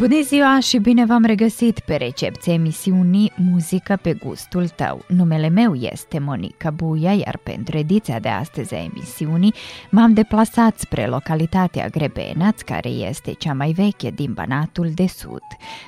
Bună ziua și bine v-am regăsit pe recepție emisiunii Muzică pe gustul tău. Numele meu este Monica Buia, iar pentru ediția de astăzi a emisiunii m-am deplasat spre localitatea Grebenaț, care este cea mai veche din Banatul de Sud.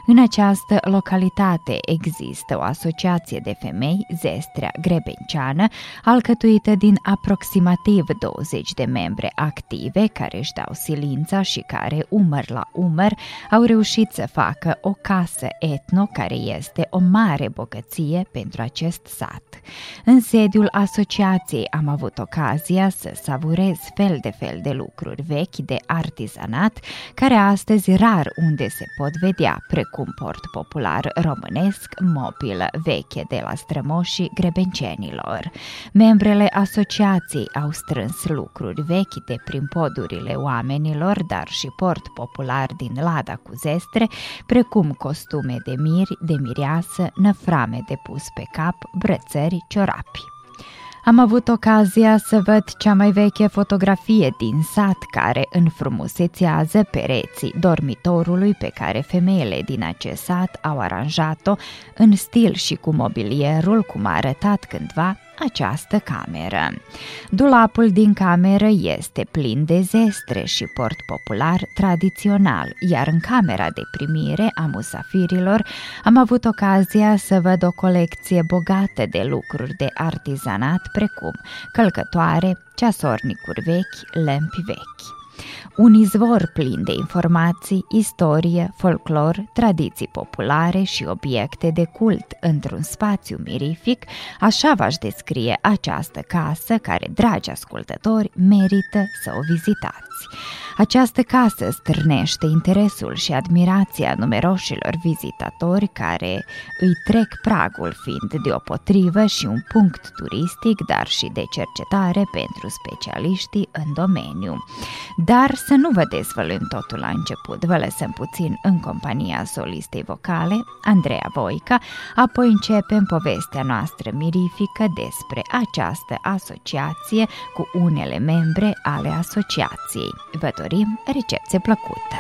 În această localitate există o asociație de femei, Zestrea Grebenceană, alcătuită din aproximativ 20 de membre active care își dau silința și care, umăr la umăr, au reușit reușit să facă o casă etno care este o mare bogăție pentru acest sat. În sediul asociației am avut ocazia să savurez fel de fel de lucruri vechi de artizanat care astăzi rar unde se pot vedea, precum port popular românesc, mobilă veche de la strămoșii grebencenilor. Membrele asociației au strâns lucruri vechi de prin podurile oamenilor, dar și port popular din Lada cu zest noastre, precum costume de miri, de mireasă, năframe de pus pe cap, brățări, ciorapi. Am avut ocazia să văd cea mai veche fotografie din sat care înfrumusețează pereții dormitorului pe care femeile din acest sat au aranjat-o în stil și cu mobilierul cum a arătat cândva această cameră. Dulapul din cameră este plin de zestre și port popular tradițional, iar în camera de primire a musafirilor am avut ocazia să văd o colecție bogată de lucruri de artizanat precum călcătoare, ceasornicuri vechi, lempi vechi un izvor plin de informații, istorie, folclor, tradiții populare și obiecte de cult într-un spațiu mirific, așa v-aș descrie această casă care, dragi ascultători, merită să o vizitați. Această casă stârnește interesul și admirația numeroșilor vizitatori care îi trec pragul fiind deopotrivă și un punct turistic, dar și de cercetare pentru specialiștii în domeniu. Dar să nu vă dezvăluim totul la început, vă lăsăm puțin în compania solistei vocale, Andreea Voica, apoi începem povestea noastră mirifică despre această asociație cu unele membre ale asociației. Vă dorim recepție plăcută!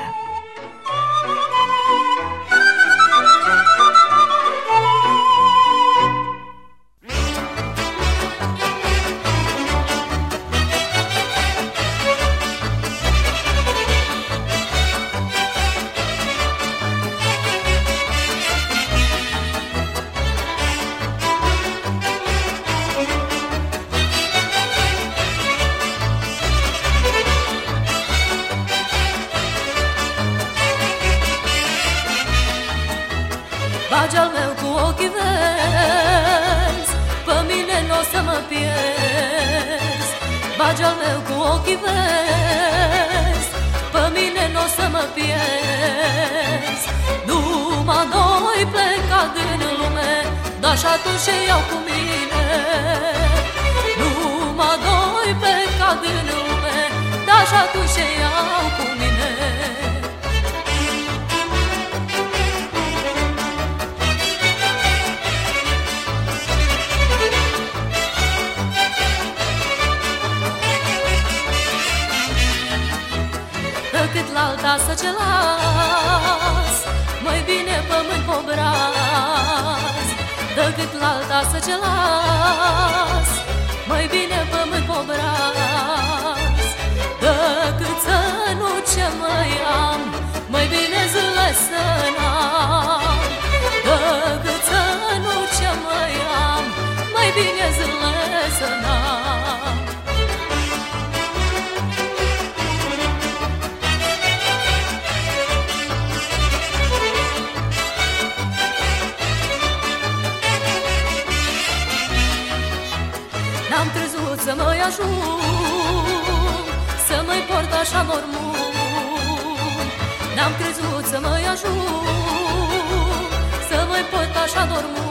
Și atunci iau cu mine. Numai doi plecat din lume Dar și atunci iau cu mine Decât la alta să ce las Mai bine pământ pobraz. Decât la alta să ce las Mai bine pământ pobraz. Decât să nu ce mai am Mai bine zile să n-am. Decât să nu ce mai am Mai bine zile să n-am ajung Să mă-i port așa mormânt. N-am crezut să mă ajung Să mă mai pot așa dormu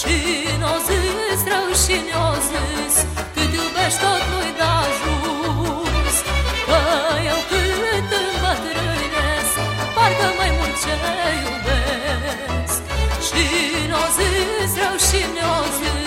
Și n-o zis rău și ne-o zis Cât iubești tot nu-i da ajuns. Că eu cât îmbătrânesc Parcă mai mult ce iubesc. Și n-o zis rău și ne-o zis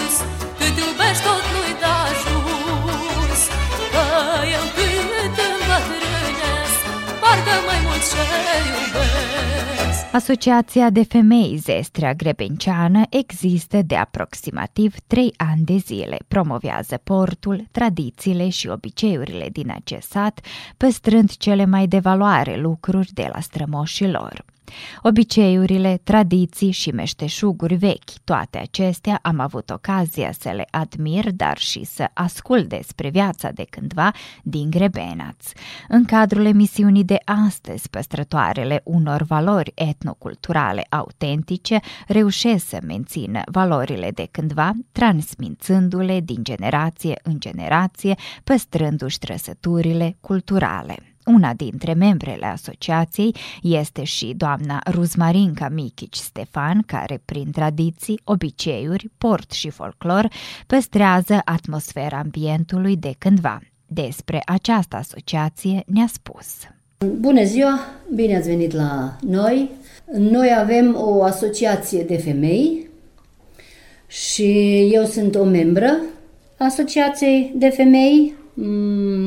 Asociația de femei Zestrea Grebenceană există de aproximativ trei ani de zile. Promovează portul, tradițiile și obiceiurile din acest sat, păstrând cele mai de valoare lucruri de la strămoșii lor. Obiceiurile, tradiții și meșteșuguri vechi, toate acestea am avut ocazia să le admir, dar și să ascult despre viața de cândva din Grebenaț. În cadrul emisiunii de astăzi, păstrătoarele unor valori etnoculturale autentice reușesc să mențină valorile de cândva, transmițându-le din generație în generație, păstrându-și trăsăturile culturale. Una dintre membrele asociației este și doamna Ruzmarinca Michici Stefan, care prin tradiții, obiceiuri, port și folclor păstrează atmosfera ambientului de cândva. Despre această asociație ne-a spus. Bună ziua, bine ați venit la noi. Noi avem o asociație de femei și eu sunt o membră asociației de femei Mm,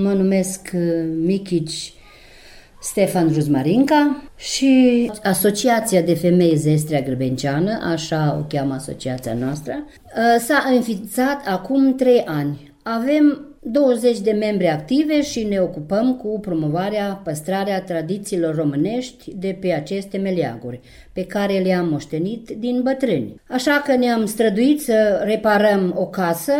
mă numesc uh, Michici Stefan Ruzmarinca și Asociația de Femei Zestrea Grăbenceană, așa o cheamă asociația noastră, uh, s-a înființat acum trei ani. Avem 20 de membri active și ne ocupăm cu promovarea, păstrarea tradițiilor românești de pe aceste meleaguri, pe care le-am moștenit din bătrâni. Așa că ne-am străduit să reparăm o casă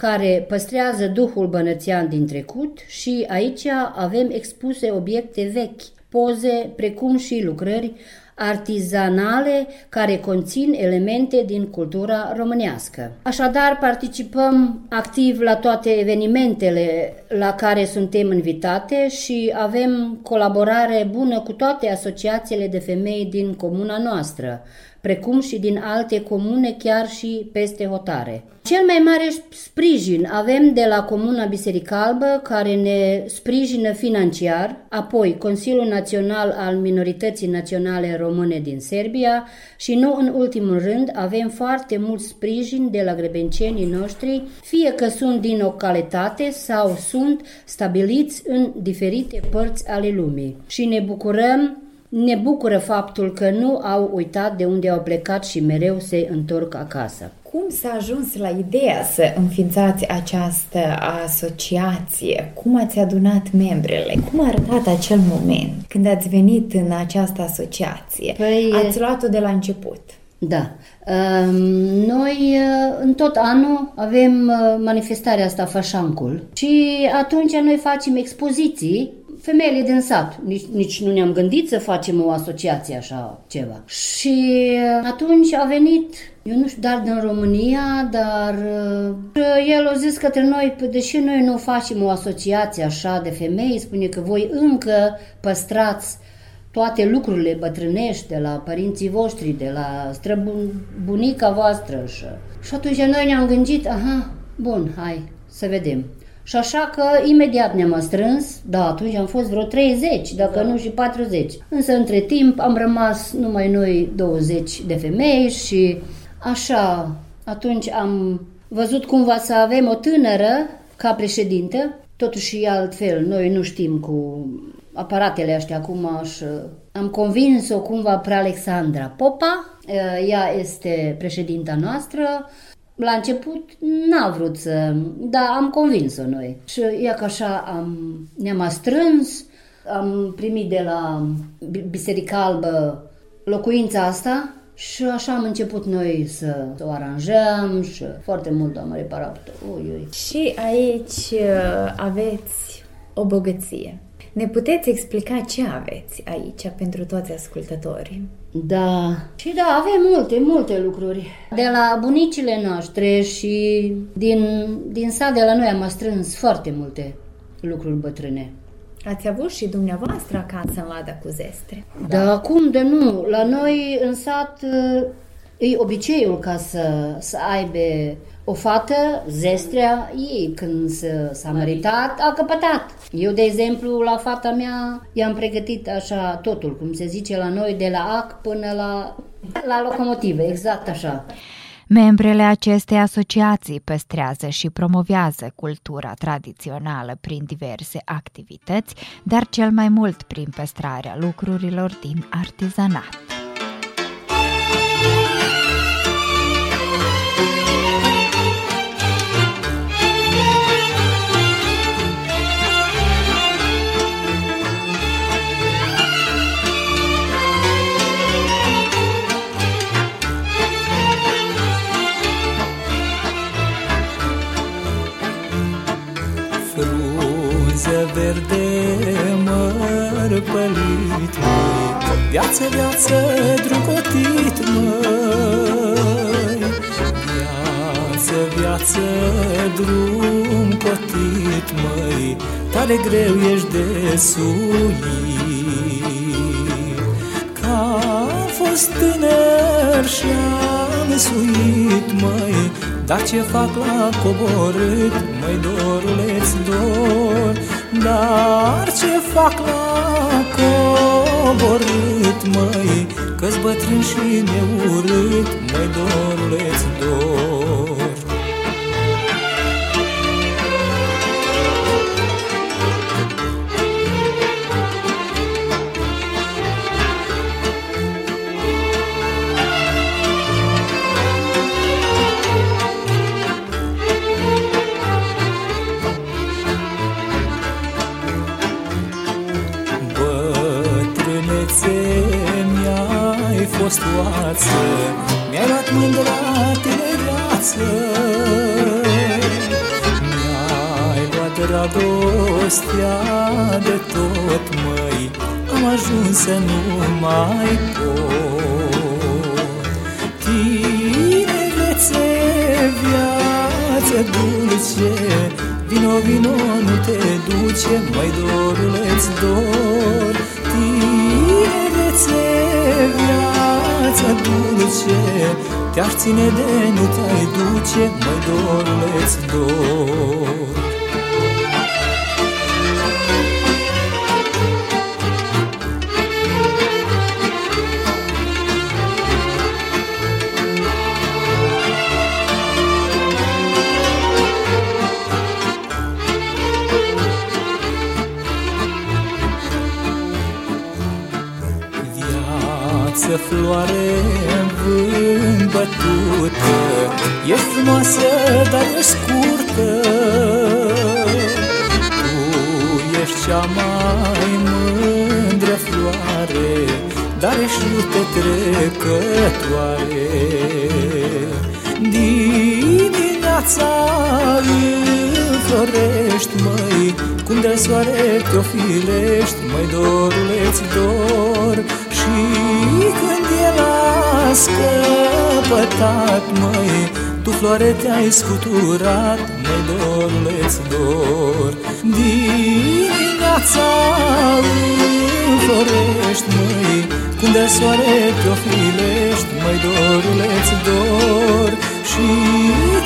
care păstrează duhul bănățean din trecut și aici avem expuse obiecte vechi, poze, precum și lucrări artizanale care conțin elemente din cultura românească. Așadar, participăm activ la toate evenimentele la care suntem invitate și avem colaborare bună cu toate asociațiile de femei din comuna noastră, precum și din alte comune, chiar și peste hotare. Cel mai mare sprijin avem de la Comuna Biserica Albă, care ne sprijină financiar, apoi Consiliul Național al Minorității Naționale Române din Serbia și nu în ultimul rând avem foarte mult sprijin de la grebencenii noștri, fie că sunt din localitate sau sunt stabiliți în diferite părți ale lumii. Și ne bucurăm ne bucură faptul că nu au uitat de unde au plecat și mereu se întorc acasă. Cum s-a ajuns la ideea să înființați această asociație? Cum ați adunat membrele? Cum a arătat acel moment când ați venit în această asociație? Păi, ați luat-o de la început. Da. Ehm, noi în tot anul avem manifestarea asta Fașancul și atunci noi facem expoziții femeile din sat. Nici, nici nu ne-am gândit să facem o asociație așa ceva. Și uh, atunci a venit eu nu știu, dar din România, dar uh, el a zis către noi, deși noi nu facem o asociație așa de femei, spune că voi încă păstrați toate lucrurile bătrânești de la părinții voștri, de la străbunica voastră. Și, și atunci noi ne-am gândit, aha, bun, hai, să vedem. Și așa că imediat ne-am strâns, da, atunci am fost vreo 30, dacă da. nu și 40. Însă între timp am rămas numai noi 20 de femei și așa, atunci am văzut cumva să avem o tânără ca președintă, totuși altfel, noi nu știm cu aparatele astea acum și am convins-o cumva pe Alexandra Popa, ea este președinta noastră, la început n-a vrut să, dar am convins-o noi. Și ea că așa am, ne-am strâns, am primit de la Biserica Albă locuința asta și așa am început noi să, să o aranjăm și foarte mult am reparat. Ui, ui. Și aici uh, aveți o bogăție. Ne puteți explica ce aveți aici pentru toți ascultătorii? Da. Și da, avem multe, multe lucruri. De la bunicile noastre și din, din sat de la noi am strâns foarte multe lucruri bătrâne. Ați avut și dumneavoastră acasă în ladă cu zestre. Da, cum de nu? La noi în sat e obiceiul ca să, să aibă o fată, zestrea ei, când s-a măritat, a căpătat. Eu, de exemplu, la fata mea i-am pregătit așa totul, cum se zice la noi, de la ac până la, la locomotive, exact așa. Membrele acestei asociații păstrează și promovează cultura tradițională prin diverse activități, dar cel mai mult prin păstrarea lucrurilor din artizanat. Viață, viață, drugotit, măi. Viață, viață, drum cotit, măi. Tare greu ești de suit. Ca fost tânăr și-am suit, măi. Dar ce fac la coborât, măi, doruleț, dor? Dar ce fac la coborât, măi Că-s bătrân și neurât, măi, doruleț, dor dragostea de tot, măi Am ajuns să nu mai pot. Tinerețe, viață dulce Vino, vino, nu te duce, mai doruleț dor. Tinerețe, viață dulce Te-aș ține de nu te-ai duce, mai doruleț dor Viață, floare în vânt bătută. E frumoasă, dar e scurtă. Tu ești cea mai mândră floare Dar ești iute trecătoare. Dimineața înflorești, măi Cum de soare te-o filești, măi, doruleț, dor. Și când el a scăpătat, măi. Tu, floare, te-ai scuturat, măi, doruleț, dor. Dimineața înflorești, măi. Cum de soare te-o filești, măi, doruleț, dor. Și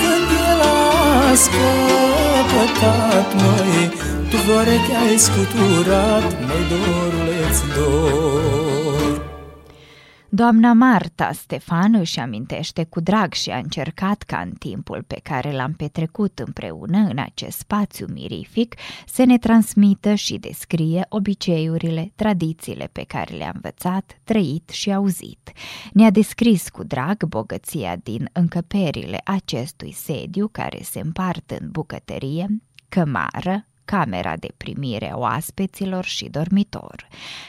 când el a scăpătat, măi Tu, floare, te-ai scuturat, măi, doruleț, dor Doamna Marta Stefan își amintește cu drag și a încercat ca în timpul pe care l-am petrecut împreună în acest spațiu mirific să ne transmită și descrie obiceiurile, tradițiile pe care le-a învățat, trăit și auzit. Ne-a descris cu drag bogăția din încăperile acestui sediu care se împart în bucătărie, cămară, camera de primire a oaspeților și dormitor.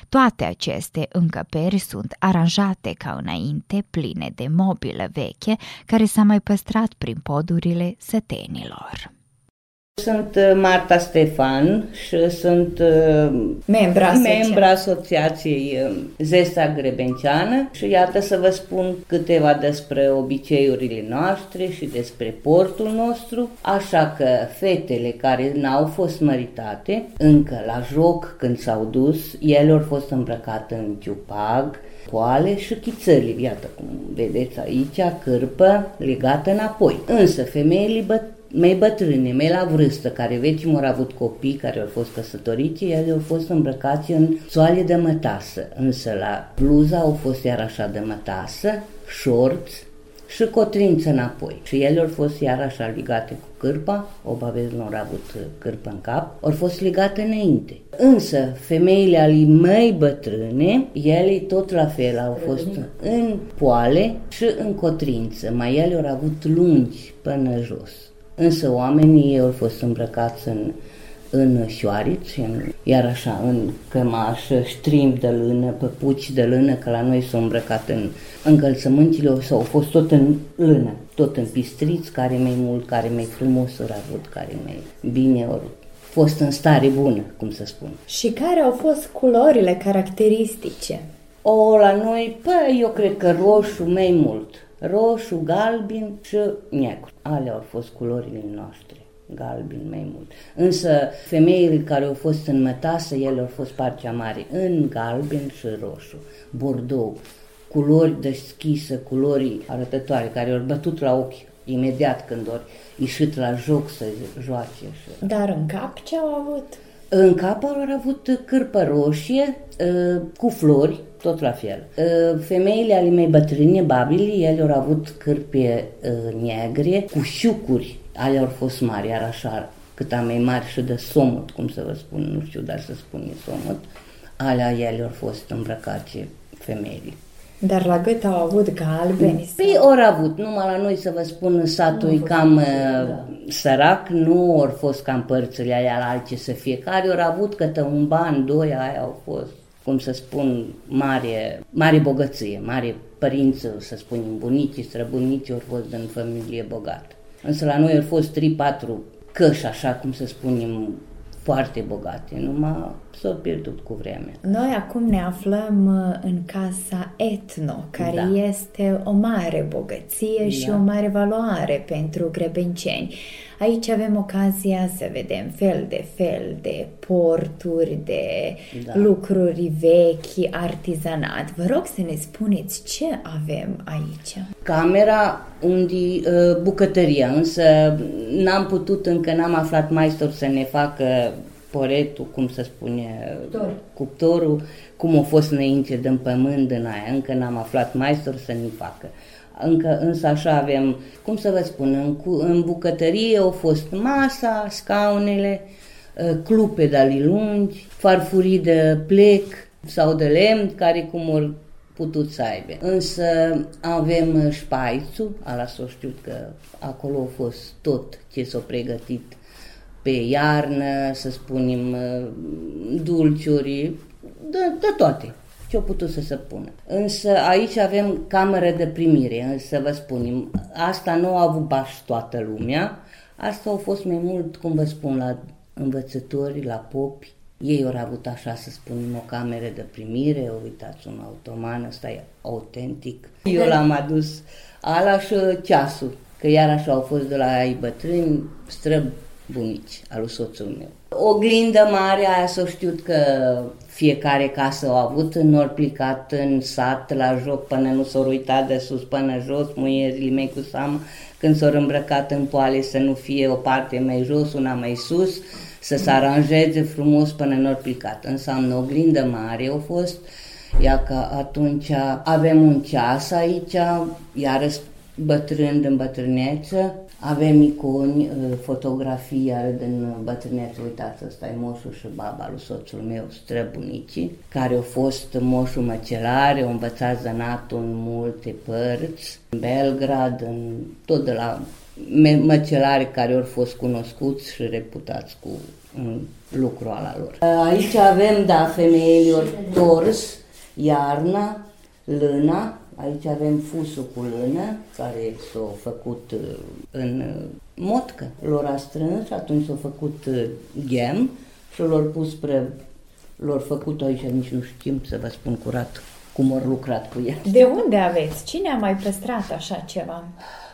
Toate aceste încăperi sunt aranjate ca înainte, pline de mobilă veche, care s-a mai păstrat prin podurile sătenilor. Sunt uh, Marta Stefan și sunt uh, membra, membra asociației uh, Zesta Grebenceană. Și iată să vă spun câteva despre obiceiurile noastre și despre portul nostru, așa că fetele care n-au fost măritate, încă la joc când s-au dus, ele au fost îmbrăcate în ciupag, poale și chițări, iată cum vedeți aici, cârpă legată înapoi. Însă femeile băt mai bătrâne, mai la vârstă, care vechi au avut copii care au fost căsătoriți, ele au fost îmbrăcați în soale de mătasă, însă la bluza au fost iar așa de mătasă, shorts și cotrință înapoi. Și ele au fost iar așa legate cu cârpa, o babez nu au avut cârpă în cap, au fost legate înainte. Însă, femeile ale mai bătrâne, ele tot la fel au fost în poale și în cotrință, mai ele au avut lungi până jos. Însă oamenii au fost îmbrăcați în, în șoarici, în, iar așa, în cămașă, ștrimp de lână, păpuci de lână, că la noi s-au îmbrăcat în încălțământile, sau au fost tot în lână, tot în pistriți, care mai mult, care mai frumos au avut, care mai bine au fost în stare bună, cum să spun. Și care au fost culorile caracteristice? O, la noi, păi, eu cred că roșu mai mult roșu, galben și negru. Alea au fost culorile noastre galben mai mult. Însă femeile care au fost în mătasă, ele au fost partea mare în galben și roșu, bordeaux, culori deschise, culori arătătoare, care au bătut la ochi imediat când au ieșit la joc să joace. Și... Dar în cap ce au avut? În cap au avut cârpă roșie ă, cu flori, tot la fel. Ă, femeile ale mei bătrâne, babili, ele au avut cârpe ă, negre cu șucuri, ale au fost mari, iar așa cât am mai mari și de somut, cum să vă spun, nu știu dar să spun somut, alea ele au fost îmbrăcate femeile. Dar la gât au avut galbeni? Păi ori avut, numai la noi să vă spun, satul e cam da. sărac, nu ori fost cam părțile aia la alții să fie, care ori avut câte un ban, doi, aia au fost cum să spun, mare, mare bogăție, mare părință, să spunem, bunicii, străbunicii au fost în familie bogată. Însă la noi au fost 3-4 căși, așa cum să spunem, foarte bogate, numai s-au pierdut cu vremea. Noi acum ne aflăm uh, în casa Etno, care da. este o mare bogăție da. și o mare valoare pentru grebenceni. Aici avem ocazia să vedem fel de fel de porturi, de da. lucruri vechi, artizanat. Vă rog să ne spuneți ce avem aici. Camera unde uh, bucătăria, însă n-am putut încă, n-am aflat maestor să ne facă poretul, cum se spune, Cuptor. cuptorul, cum a fost înainte din pământ în aia. Încă n-am aflat maestor să ne facă. Încă, însă așa avem, cum să vă spun, în, în bucătărie au fost masa, scaunele, ă, clupe de ali lungi, farfurii de plec sau de lemn, care cum au putut să aibă. Însă avem șpaițul, ala s-o știut că acolo a fost tot ce s-a pregătit pe iarnă, să spunem, ă, dulciuri, de, de toate ce-o putut să se pună. Însă aici avem cameră de primire, însă vă spunem, asta nu a avut baș toată lumea, asta a fost mai mult, cum vă spun, la învățători, la popi, ei au avut așa să spunem o cameră de primire, uitați un automan, ăsta e autentic. Eu l-am adus ala și ceasul, că iar așa au fost de la ei bătrâni, străb bunici al lui soțul meu. O glindă mare, aia s-o știut că fiecare casă au avut, nu au plicat în sat la joc până nu s-au uitat de sus până jos, muierile mei cu seamă, când s-au îmbrăcat în poale să nu fie o parte mai jos, una mai sus, să se aranjeze frumos până nu au plicat. Înseamnă o glindă mare, au fost, ia că atunci avem un ceas aici, iarăși bătrân în bătrâneță, avem iconi, uh, fotografii din bătrânețe, uitați, ăsta e moșul și baba lui soțul meu, străbunicii, care au fost moșul măcelare, au învățat zănatul în multe părți, în Belgrad, în, tot de la măcelare care au fost cunoscuți și reputați cu un lucru al lor. Aici avem, da, femeile tors, iarna, lâna, Aici avem fusul cu lână, care s-a făcut uh, în uh, motcă. Lor a strâns, atunci s-a făcut uh, ghem și l-au pus spre... L-au făcut aici, nici nu știm să vă spun curat cum au lucrat cu el. De unde aveți? Cine a mai păstrat așa ceva?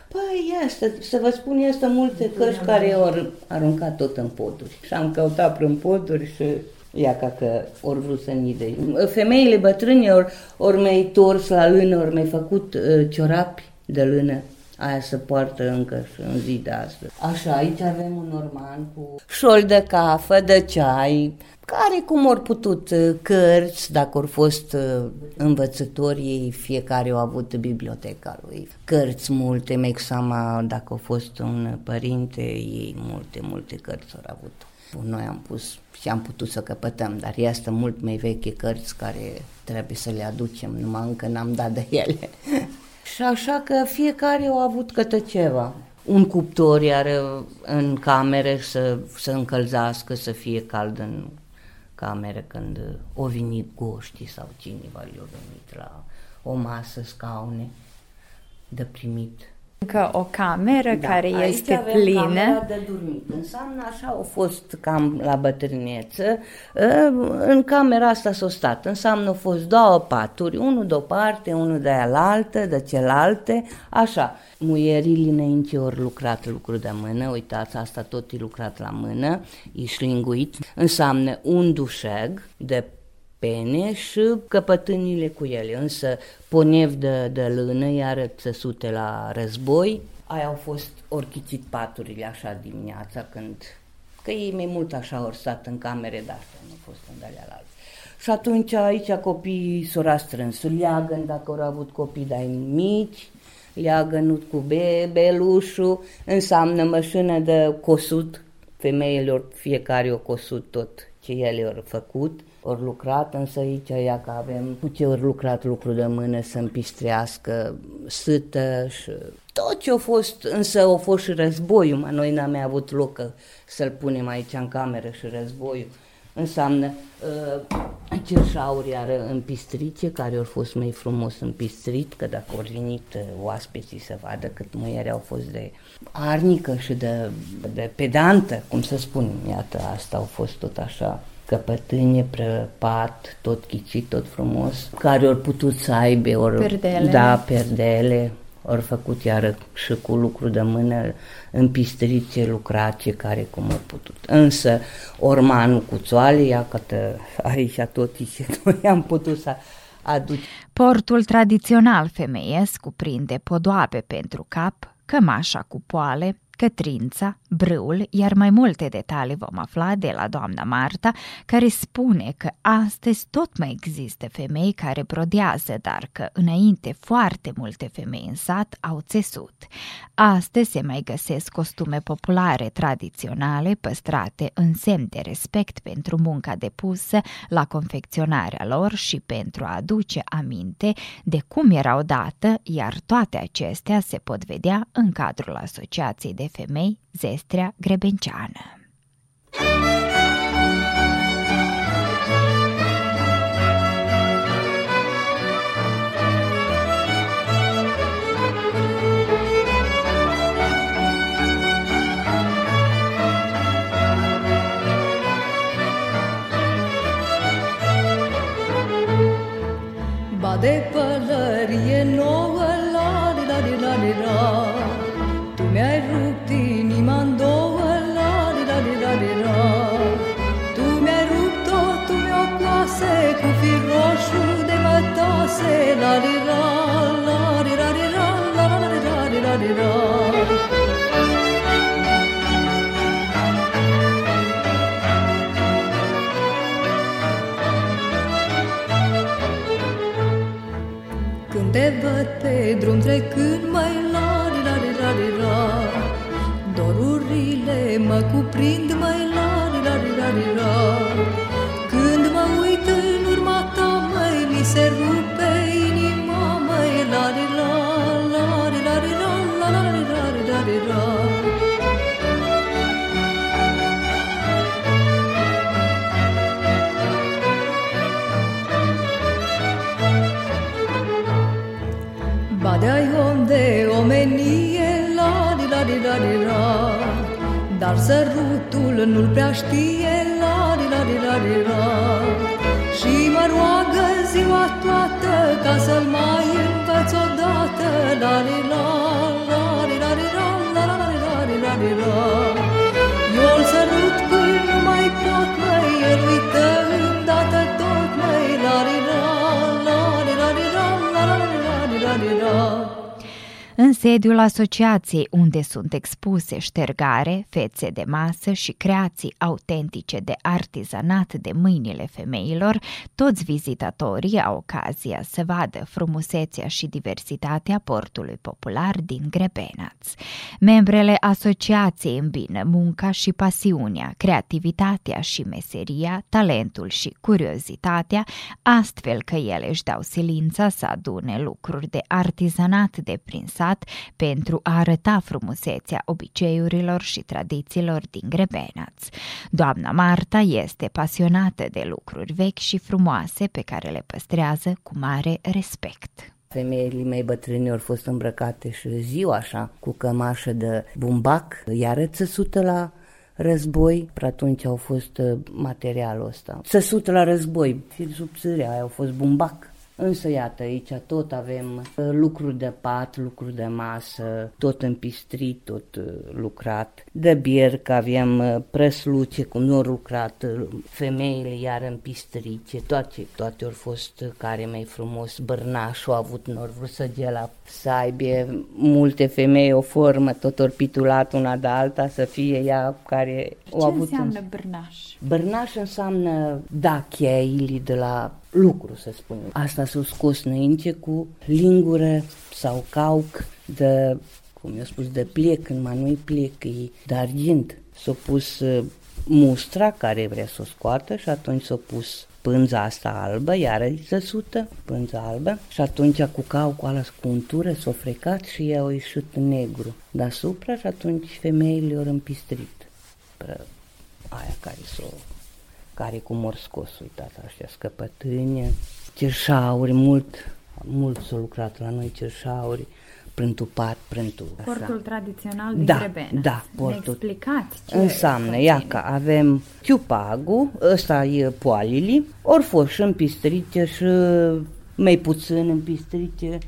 Păi este, să vă spun, este multe cărți care au aruncat tot în poduri. Și am căutat prin poduri și ia ca că ori vrut să nide. Femeile bătrâne ori, ori mai tors la lână, ori mai făcut uh, ciorapi de lână. Aia se poartă încă și în zi de astăzi. Așa, aici avem un norman cu șol de cafă, de ceai, care cum au putut uh, cărți, dacă au fost uh, învățătorii, fiecare au avut biblioteca lui. Cărți multe, mai seama dacă au fost un părinte, ei multe, multe cărți au avut. Noi am pus și am putut să căpătăm, dar este mult mai veche cărți care trebuie să le aducem, numai încă n-am dat de ele. și așa că fiecare a avut câte ceva. Un cuptor iar în cameră să, să încălzească, să fie cald în cameră când o venit goștii sau cineva le-a venit la o masă, scaune de primit încă o cameră da, care este avem plină. de dormit. Înseamnă așa au fost cam la bătrâneță. Ă, în camera asta s-a stat. Înseamnă au fost două paturi, unul de o parte, unul de alaltă, de celelalte, așa. Muierile înainte ori lucrat lucru de mână, uitați, asta tot e lucrat la mână, e șlinguit. Înseamnă un dușeg de pene și căpătânile cu ele. Însă ponev de, de lână, iar țăsute la război, aia au fost orchițit paturile așa dimineața când că ei mai mult așa ori stat în camere, dar asta nu a fost în alea la Și atunci aici copiii s-au strâns, leagăn dacă au avut copii de mici, leagănut cu be, belușul, înseamnă mașină de cosut, femeilor fiecare o cosut tot ce ele au făcut, ori lucrat, însă aici ea că avem cu ce ori lucrat lucru de mână să împistrească sâtă și tot ce a fost, însă a fost și războiul, mă, noi n-am mai avut loc să-l punem aici în cameră și războiul. Înseamnă uh, cerșauri iar împistrice, care au fost mai frumos împistrit, că dacă au venit uh, oaspeții să vadă cât măieri au fost de arnică și de, de pedantă, cum să spun, iată, asta au fost tot așa căpătânie, prăpat, tot chicit, tot frumos, care ori putut să aibă, ori, perdele. da, perdele, ori făcut iară și cu lucru de mână, împistrițe, lucrace, care cum au putut. Însă, ormanul cu țoale, ia că aici tot ce noi am putut să aduce. Portul tradițional femeiesc cuprinde podoabe pentru cap, cămașa cu poale, cătrința, brâul, iar mai multe detalii vom afla de la doamna Marta, care spune că astăzi tot mai există femei care brodează, dar că înainte foarte multe femei în sat au țesut. Astăzi se mai găsesc costume populare tradiționale păstrate în semn de respect pentru munca depusă la confecționarea lor și pentru a aduce aminte de cum erau dată, iar toate acestea se pot vedea în cadrul Asociației de Femei Zestrea Grebenceană. Ba de se la di Când te văd pe drum trecând sediul asociației unde sunt expuse ștergare, fețe de masă și creații autentice de artizanat de mâinile femeilor, toți vizitatorii au ocazia să vadă frumusețea și diversitatea portului popular din Grebenaț. Membrele asociației îmbină munca și pasiunea, creativitatea și meseria, talentul și curiozitatea, astfel că ele își dau silința să adune lucruri de artizanat de prin sat pentru a arăta frumusețea obiceiurilor și tradițiilor din Grebenaț. Doamna Marta este pasionată de lucruri vechi și frumoase pe care le păstrează cu mare respect. Femeile mei bătrâni au fost îmbrăcate și ziua așa, cu cămașă de bumbac, iară țăsută la război, pe atunci au fost uh, materialul ăsta. Țăsută la război, fir subțirea, aia au fost bumbac. Însă, iată, aici tot avem uh, lucruri de pat, lucruri de masă, tot împistrit, tot uh, lucrat. De bierc avem uh, presluce, cum nu au lucrat, femeile iar împistrice, toate, toate au fost care mai frumos. Bărnașul a avut nor vrut să la să aibă multe femei o formă, tot ori pitulat una de alta, să fie ea care Ce o avut înseamnă în... bârnaș? Bărnaș înseamnă da cheile de la lucru, să spunem. Asta s-a scos înainte cu lingură sau cauc de, cum eu spus, de plec, în nu plec, e de argint. S-a pus uh, mustra care vrea să o scoată și atunci s-a pus pânza asta albă, iară săsută, pânza albă și atunci cu caucul ăla cu untură s-a frecat și ea a ieșit negru deasupra și atunci femeile au împistrit pe aia care s-o care cu mor scos, uitați, așa, scăpătâne, cerșauri, mult, mult s-a lucrat la noi cerșauri, prântul pat, prântul... Portul tradițional din da, Grebena. Da, portul. Ne explicați ce Înseamnă, ia că avem chiupagul, ăsta e poalili, ori fost și împistrite și mai puțin împistrite,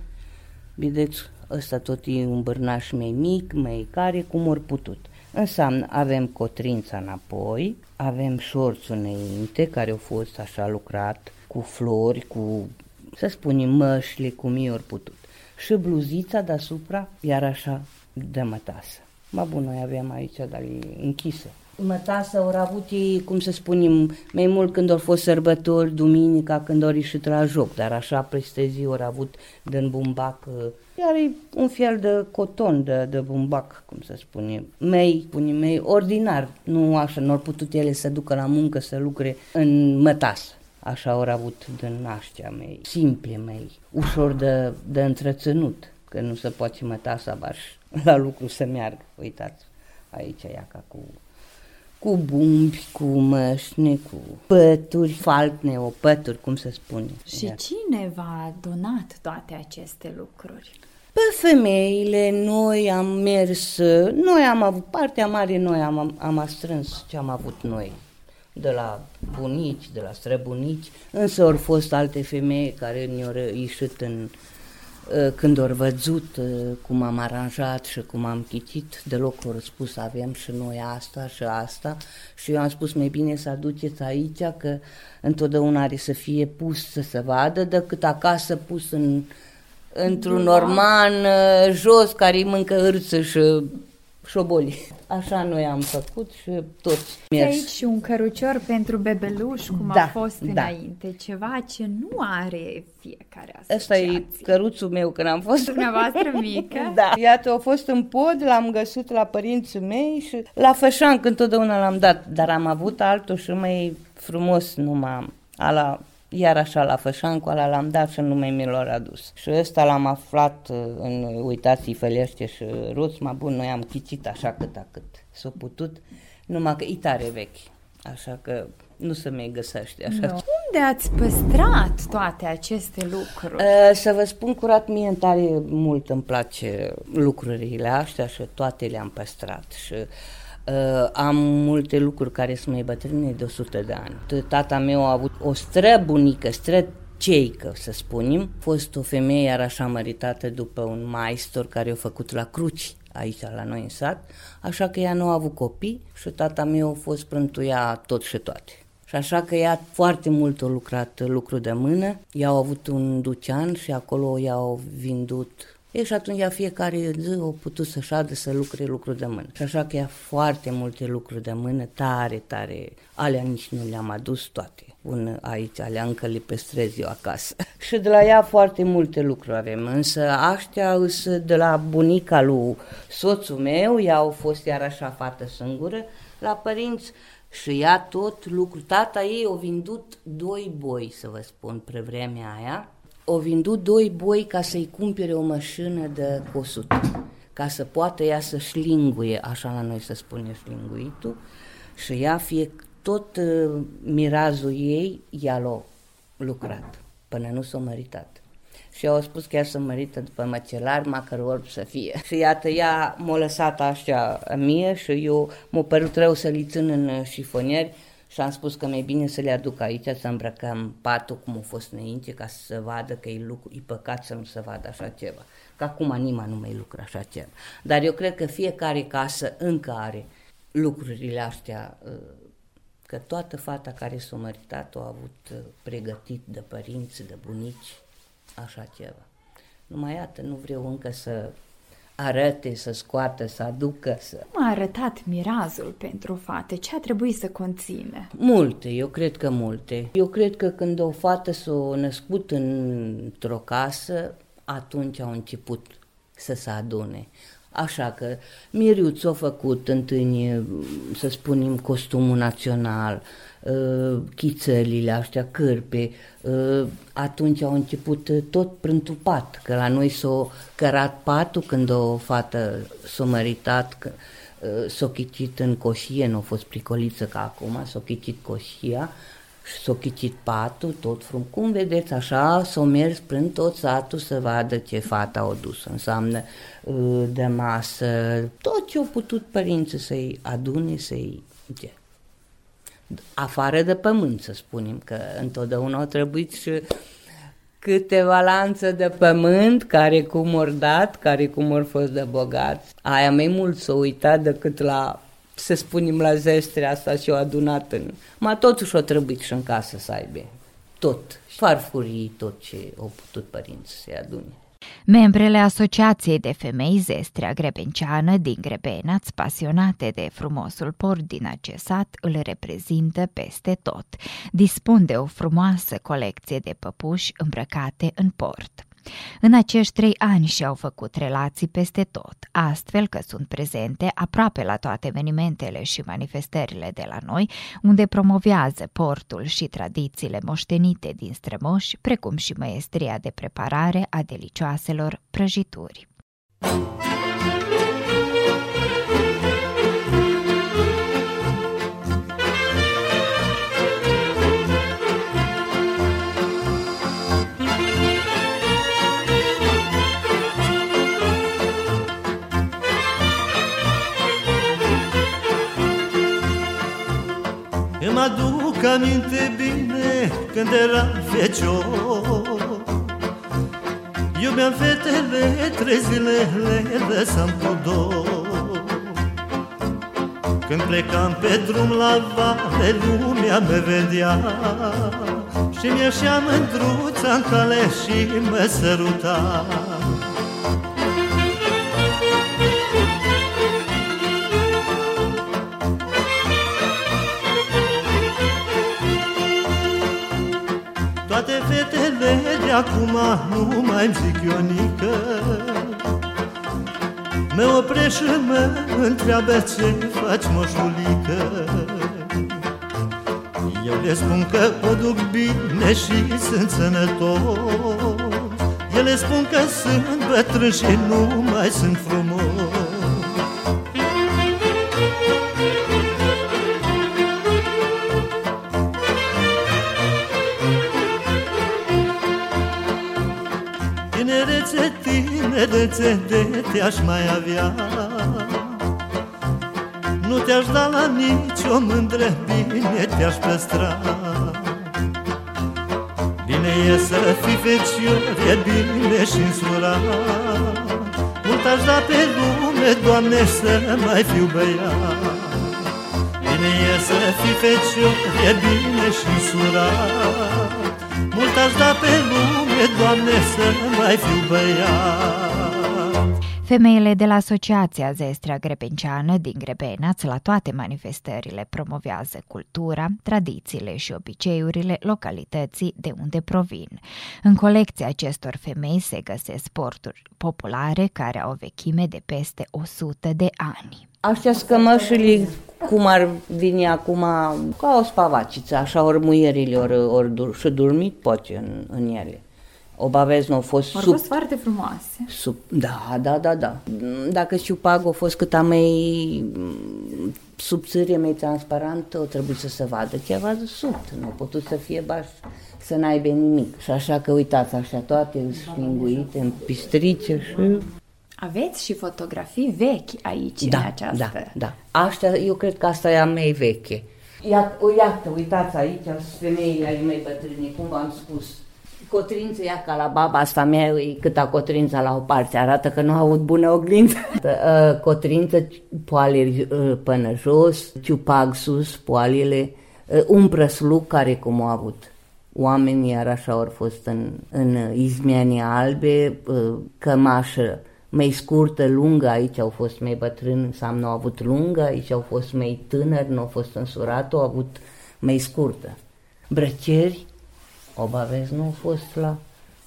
vedeți, ăsta tot e un bărnaș mai mic, mai care, cum ori putut. Înseamnă, avem cotrința înapoi, avem șorțul înainte, care au fost așa lucrat, cu flori, cu, să spunem, mășli, cum ei ori putut. Și bluzița deasupra, iar așa, de mătasă. Mă bun, noi aveam aici, dar e închisă. Mătasă au avut ei, cum să spunem, mai mult când au fost sărbători, duminica, când au ieșit la joc, dar așa peste zi au avut din bumbac, iar e un fel de coton, de, de bumbac, cum să spune, mei, pune mei, ordinar, nu așa, nu au putut ele să ducă la muncă, să lucre în mătasă. Așa au avut din naștea mei, simple mei, ușor de, de întreținut, că nu se poate mătasa baș la lucru să meargă. Uitați, aici e ca cu cu bumbi, cu mășne, cu pături, faltne, o pături, cum se spune. Și Iar. cine v-a donat toate aceste lucruri? Pe femeile, noi am mers, noi am avut, partea mare noi am, am strâns ce am avut noi de la bunici, de la străbunici, însă au fost alte femei care ne-au ieșit în Ă, când au văzut ă, cum am aranjat și cum am chitit, deloc au spus avem și noi asta și asta. Și eu am spus mai bine să aduceți aici că întotdeauna are să fie pus să se vadă decât acasă pus în, într-un norman ă, jos care îi mâncă hârță și șoboli. Așa noi am făcut și toți mers. aici și un cărucior pentru bebeluș, cum da, a fost da. înainte, ceva ce nu are fiecare asociație. Asta e căruțul meu când am fost. Dumneavoastră mică? da. Iată, a fost în pod, l-am găsit la părinții mei și la fășan când totdeauna l-am dat, dar am avut altul și mai frumos numai ala iar așa la fășancul ăla l-am dat și nu mai mi l-a adus. Și ăsta l-am aflat uh, în uitați Fălește și Ruț, mă bun, noi am chicit așa cât a cât s-a putut, numai că e tare vechi, așa că nu se mai găsește așa. No. Unde ați păstrat toate aceste lucruri? Uh, să vă spun curat, mie în tare mult îmi place lucrurile astea și toate le-am păstrat și Uh, am multe lucruri care sunt mai bătrâne de 100 de ani. Tata meu a avut o străbunică, străceică, să spunem. A fost o femeie iar așa măritată după un maestor care a făcut la cruci aici la noi în sat, așa că ea nu a avut copii și tata meu a fost prântuia tot și toate. Și așa că ea foarte mult a lucrat lucru de mână, i-au avut un ducean și acolo i-au vindut E, și atunci fiecare zi o putut să șadă să lucre lucruri de mână. Și așa că ea foarte multe lucruri de mână, tare, tare. Alea nici nu le-am adus toate. Un aici, alea încă le păstrez eu acasă. și de la ea foarte multe lucruri avem. Însă aștia îs de la bunica lui soțul meu, ea au fost iar așa fată singură, la părinți și ea tot lucru. Tata ei o vindut doi boi, să vă spun, pre vremea aia o vindut doi boi ca să-i cumpere o mașină de cosut, ca să poată ea să șlinguie, așa la noi se spune șlinguitul, și ea fie tot uh, mirazul ei, ea l-a lucrat, până nu s-a măritat. Și au spus că ea s-a mărită după măcelar, măcar orb să fie. Și iată, ea m-a lăsat așa mie și eu m-a părut rău să-l țin în șifonieri, și am spus că mai bine să le aduc aici, să îmbrăcăm patul cum a fost înainte, ca să se vadă că e, lucru, e păcat să nu se vadă așa ceva. Că acum nimeni nu mai lucră așa ceva. Dar eu cred că fiecare casă încă are lucrurile astea, uh, că toată fata care s-a măritat a avut uh, pregătit de părinți, de bunici, așa ceva. Numai iată, nu vreau încă să arate, să scoată, să aducă. Să... Cum a arătat mirazul pentru fate? Ce a trebuit să conține? Multe, eu cred că multe. Eu cred că când o fată s-a născut într-o casă, atunci au început să se adune. Așa că Miriuț a făcut întâi, să spunem, costumul național, uh, chițălile astea, cârpe, uh, atunci au început tot prântul pat, că la noi s-a cărat patul când o fată s-a măritat, uh, s-a chicit în coșie, nu a fost pricoliță ca acum, s-a chicit coșia, s-a chicit patul, tot frum. Cum vedeți, așa s-a mers prin tot satul să vadă ce fata a dus. Înseamnă de masă, tot ce au putut părinții să-i adune, să-i... Ce? Afară de pământ, să spunem, că întotdeauna au trebuit și câteva lanțe de pământ care cum ori dat, care cum ori fost de bogați. Aia mai mult s-o uitat decât la, să spunem, la zestrea asta și o adunat în... Ma totuși o trebuit și în casă să aibă tot, farfurii, tot ce au putut părinți să-i adune. Membrele Asociației de Femei Zestrea Grebenceană din Grebenaț, pasionate de frumosul port din acest sat, îl reprezintă peste tot. Dispun de o frumoasă colecție de păpuși îmbrăcate în port. În acești trei ani și-au făcut relații peste tot, astfel că sunt prezente aproape la toate evenimentele și manifestările de la noi, unde promovează portul și tradițiile moștenite din strămoși, precum și maestria de preparare a delicioaselor prăjituri. Îmi aduc aminte bine când eram fecior Iubeam fetele, trei zile le lăsam cu dor. Când plecam pe drum la vale, lumea me vedea Și mi-așa mândruța în cale și mă săruta acum nu mai zic Ionica Mă oprești și mă întreabă ce faci moșulică. Eu le spun că o duc bine și sunt sănătos. Ele spun că sunt bătrân și nu mai sunt frumos tinerețe de te-aș mai avea. Nu te-aș da la nicio mândră Bine te-aș păstra. Bine e să fii fecior E bine și însurat. Mult aș da pe lume, Doamne, să mai fiu băiat. Bine e să fii fecior E bine și însurat. Mult aș da pe lume, Doamne, să mai fiu băiat Femeile de la Asociația Zestrea Grebenceană din Grebenaț la toate manifestările promovează cultura, tradițiile și obiceiurile localității de unde provin. În colecția acestor femei se găsesc sporturi populare care au o vechime de peste 100 de ani. Aștia scămășile, cum ar veni acum, ca o spavaciță, așa ori muierile, ori, ori și dormit poate în, în ele. Obavez nu a fost Au sub... fost foarte frumoase. Sub, da, da, da, da. Dacă pag a fost cât a mai subțire, mai transparent, o trebuie să se vadă ceva de sub. Nu a putut să fie baș să n-aibă nimic. Și așa că uitați, așa toate sfinguite în pistrice și... Aveți și fotografii vechi aici, da, în această... Da, da. Asta, eu cred că asta e a mea veche. Iată, iată, uitați aici, femeile ai mei bătrâni, cum v-am spus Cotrință ia ca la baba asta mea, e câta cotrința la o parte, arată că nu au avut bună oglindă. Ă, cotrință, poale ă, până jos, ciupag sus, poalele, ă, un prăsluc care cum au avut. Oamenii iar așa au fost în, în izmianii albe, cămașă mai scurtă, lungă, aici au fost mai bătrâni, înseamnă au avut lungă, aici au fost mai tânări, nu au fost însurat, au avut mai scurtă. Brăceri, Obavezi nu au fost la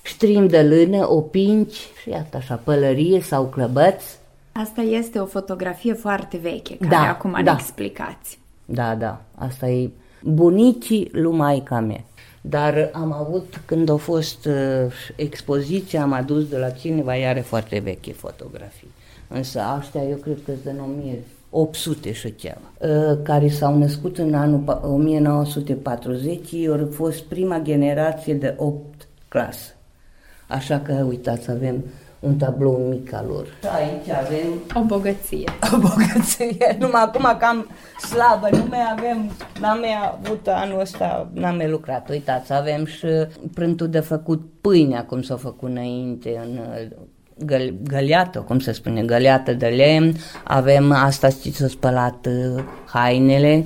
ștrim de lână, opinci și iată așa, pălărie sau clăbăți. Asta este o fotografie foarte veche, care da, acum da. ne explicați. Da, da, asta e bunicii lui maica mea. Dar am avut, când a fost uh, expoziția, am adus de la cineva, iară foarte veche fotografii. Însă astea eu cred că sunt în 800 și ceva, uh, care s-au născut în anul 1940, ei au fost prima generație de 8 clasă. Așa că, uitați, avem un tablou mic al lor. Aici avem... O bogăție. O bogăție. Numai acum cam slabă, nu mai avem, n-am mai avut anul ăsta, n-am mai lucrat. Uitați, avem și prântul de făcut pâinea, cum s-a făcut înainte în găl, găleată, cum se spune, găleată de lemn, avem asta, știți, s spălat uh, hainele,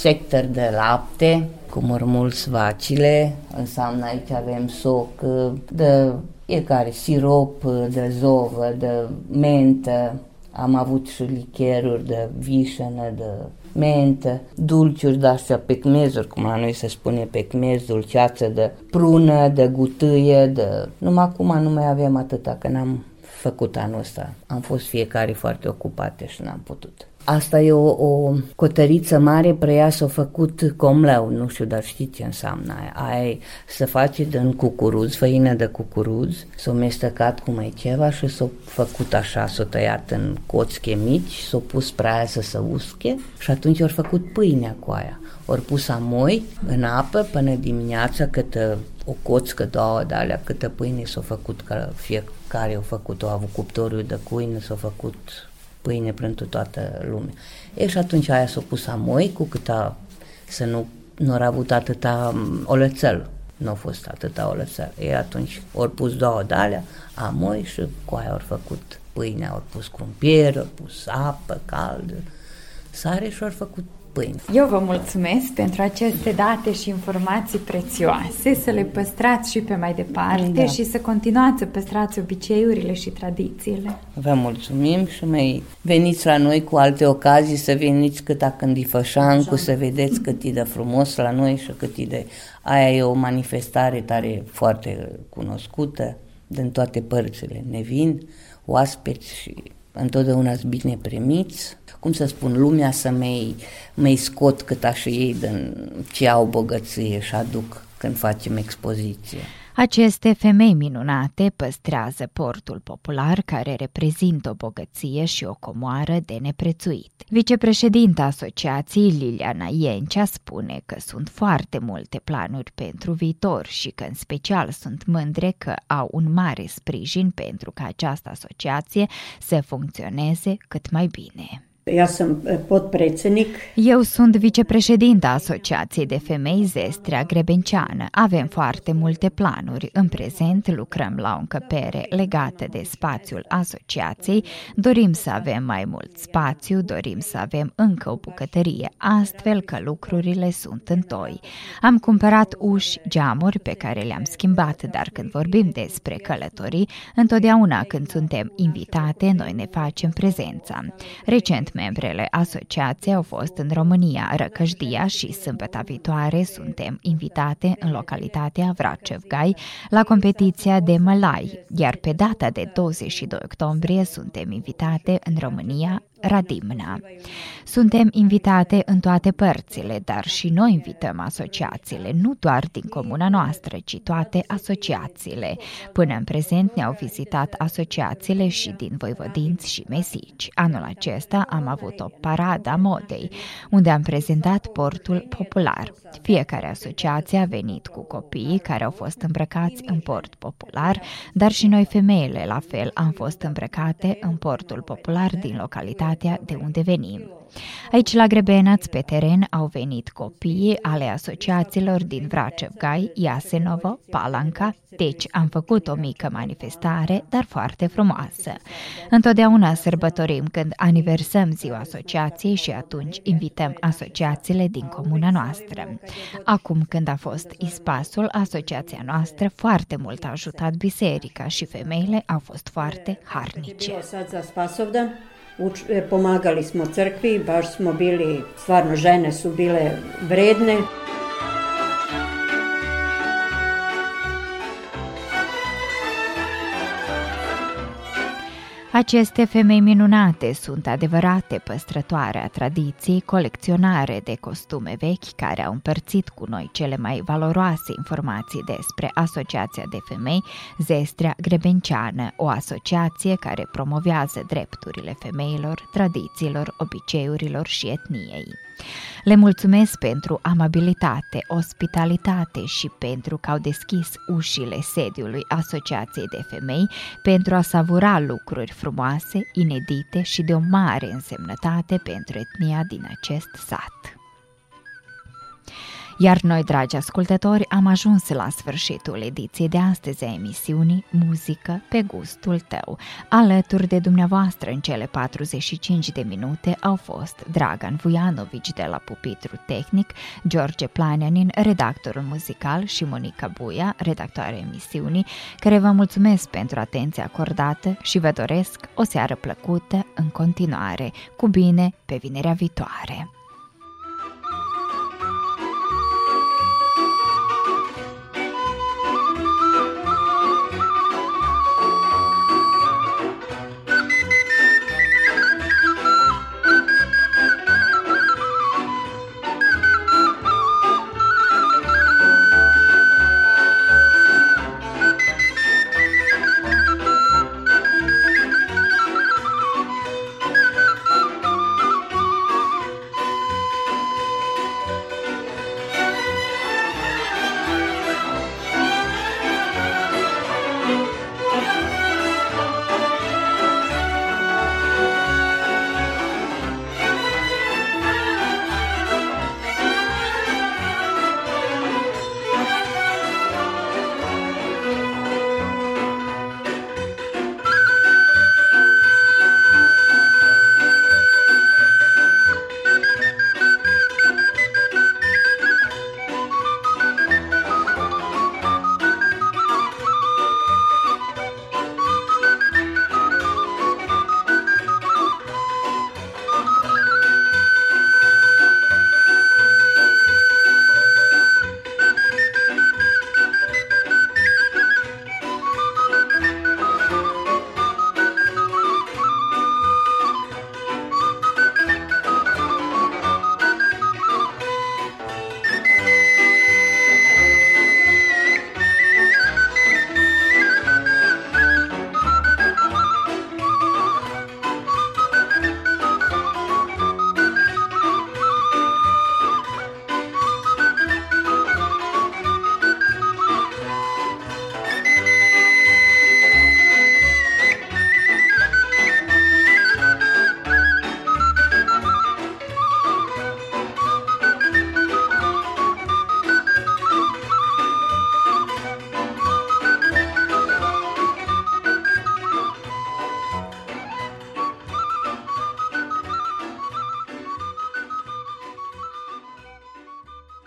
sector de lapte, cu murmulți vacile, înseamnă aici avem soc uh, de fiecare, sirop uh, de zovă, de mentă, am avut și licheruri de vișănă, de mentă, dulciuri de-astea, pecmezuri, cum la noi se spune pecmez, dulceață de prună, de gutâie, de... Numai acum nu mai avem atâta, că n-am făcut anul ăsta. Am fost fiecare foarte ocupate și n-am putut. Asta e o, o cotăriță mare, preia s-a făcut comleu, nu știu, dar știți ce înseamnă aia. Aia să face din cucuruz, făină de cucuruz, s-a mestecat cu mai ceva și s-a făcut așa, s-a tăiat în coțche mici, s-a pus aia să se usche și atunci au făcut pâinea cu aia. Ori pus amoi în apă până dimineața câtă o coțcă, două de alea, câtă pâine s-a făcut, că fiecare a făcut, a avut cuptorul de cuine, s-a făcut pâine pentru toată lumea. E și atunci aia s-a pus amoi cu câta să nu, nu au avut atâta mm, olățel. Nu a fost atâta olățel. E atunci ori pus două de alea, amoi și cu aia au făcut pâine, au pus crumpier, au pus apă caldă, sare și au făcut pâine. Eu vă mulțumesc pentru aceste date și informații prețioase, să le păstrați și pe mai departe da. și să continuați să păstrați obiceiurile și tradițiile. Vă mulțumim și mai veniți la noi cu alte ocazii, să veniți cât când e fășancu, să vedeți cât e de frumos la noi și cât e de... Aia e o manifestare tare foarte cunoscută din toate părțile. Ne vin oaspeți și întotdeauna bine primiți cum să spun, lumea să mai, mai scot cât așa ei din ce au bogăție și aduc când facem expoziție. Aceste femei minunate păstrează portul popular care reprezintă o bogăție și o comoară de neprețuit. Vicepreședinta asociației Liliana Iencea spune că sunt foarte multe planuri pentru viitor și că în special sunt mândre că au un mare sprijin pentru ca această asociație să funcționeze cât mai bine Ja sam e, podpredsednik. Eu sunt vicepreședinta Asociației de Femei Zestrea Grebenceană. Avem foarte multe planuri. În prezent lucrăm la o încăpere legată de spațiul asociației. Dorim să avem mai mult spațiu, dorim să avem încă o bucătărie, astfel că lucrurile sunt în toi. Am cumpărat uși, geamuri pe care le-am schimbat, dar când vorbim despre călătorii, întotdeauna când suntem invitate, noi ne facem prezența. Recent membrele asociației au fost în România, Răcășdia și sâmbătă viitoare suntem invitate în localitatea Vracevgai la competiția de mălai, iar pe data de 22 octombrie suntem invitate în România, Radimna. Suntem invitate în toate părțile, dar și noi invităm asociațiile, nu doar din comuna noastră, ci toate asociațiile. Până în prezent ne-au vizitat asociațiile și din Voivodinți și Mesici. Anul acesta am avut o paradă a modei, unde am prezentat portul popular. Fiecare asociație a venit cu copiii care au fost îmbrăcați în port popular, dar și noi femeile la fel am fost îmbrăcate în portul popular din localitatea localitatea de unde venim. Aici la Grebenaț, pe teren, au venit copiii ale asociațiilor din Vracevgai, Iasenovo, Palanca, deci am făcut o mică manifestare, dar foarte frumoasă. Întotdeauna sărbătorim când aniversăm ziua asociației și atunci invităm asociațiile din comuna noastră. Acum când a fost ispasul, asociația noastră foarte mult a ajutat biserica și femeile au fost foarte harnice. Uč, e, pomagali smo crkvi, baš smo bili, stvarno žene su bile vredne. Aceste femei minunate sunt adevărate păstrătoare a tradiției, colecționare de costume vechi care au împărțit cu noi cele mai valoroase informații despre Asociația de Femei Zestrea Grebenceană, o asociație care promovează drepturile femeilor, tradițiilor, obiceiurilor și etniei. Le mulțumesc pentru amabilitate, ospitalitate și pentru că au deschis ușile sediului Asociației de Femei pentru a savura lucruri frumoase, inedite și de o mare însemnătate pentru etnia din acest sat. Iar noi, dragi ascultători, am ajuns la sfârșitul ediției de astăzi a emisiunii Muzică pe gustul tău. Alături de dumneavoastră în cele 45 de minute au fost Dragan Vujanovici de la Pupitru Tehnic, George Planianin, redactorul muzical și Monica Buia, redactoarea emisiunii, care vă mulțumesc pentru atenția acordată și vă doresc o seară plăcută în continuare. Cu bine, pe vinerea viitoare!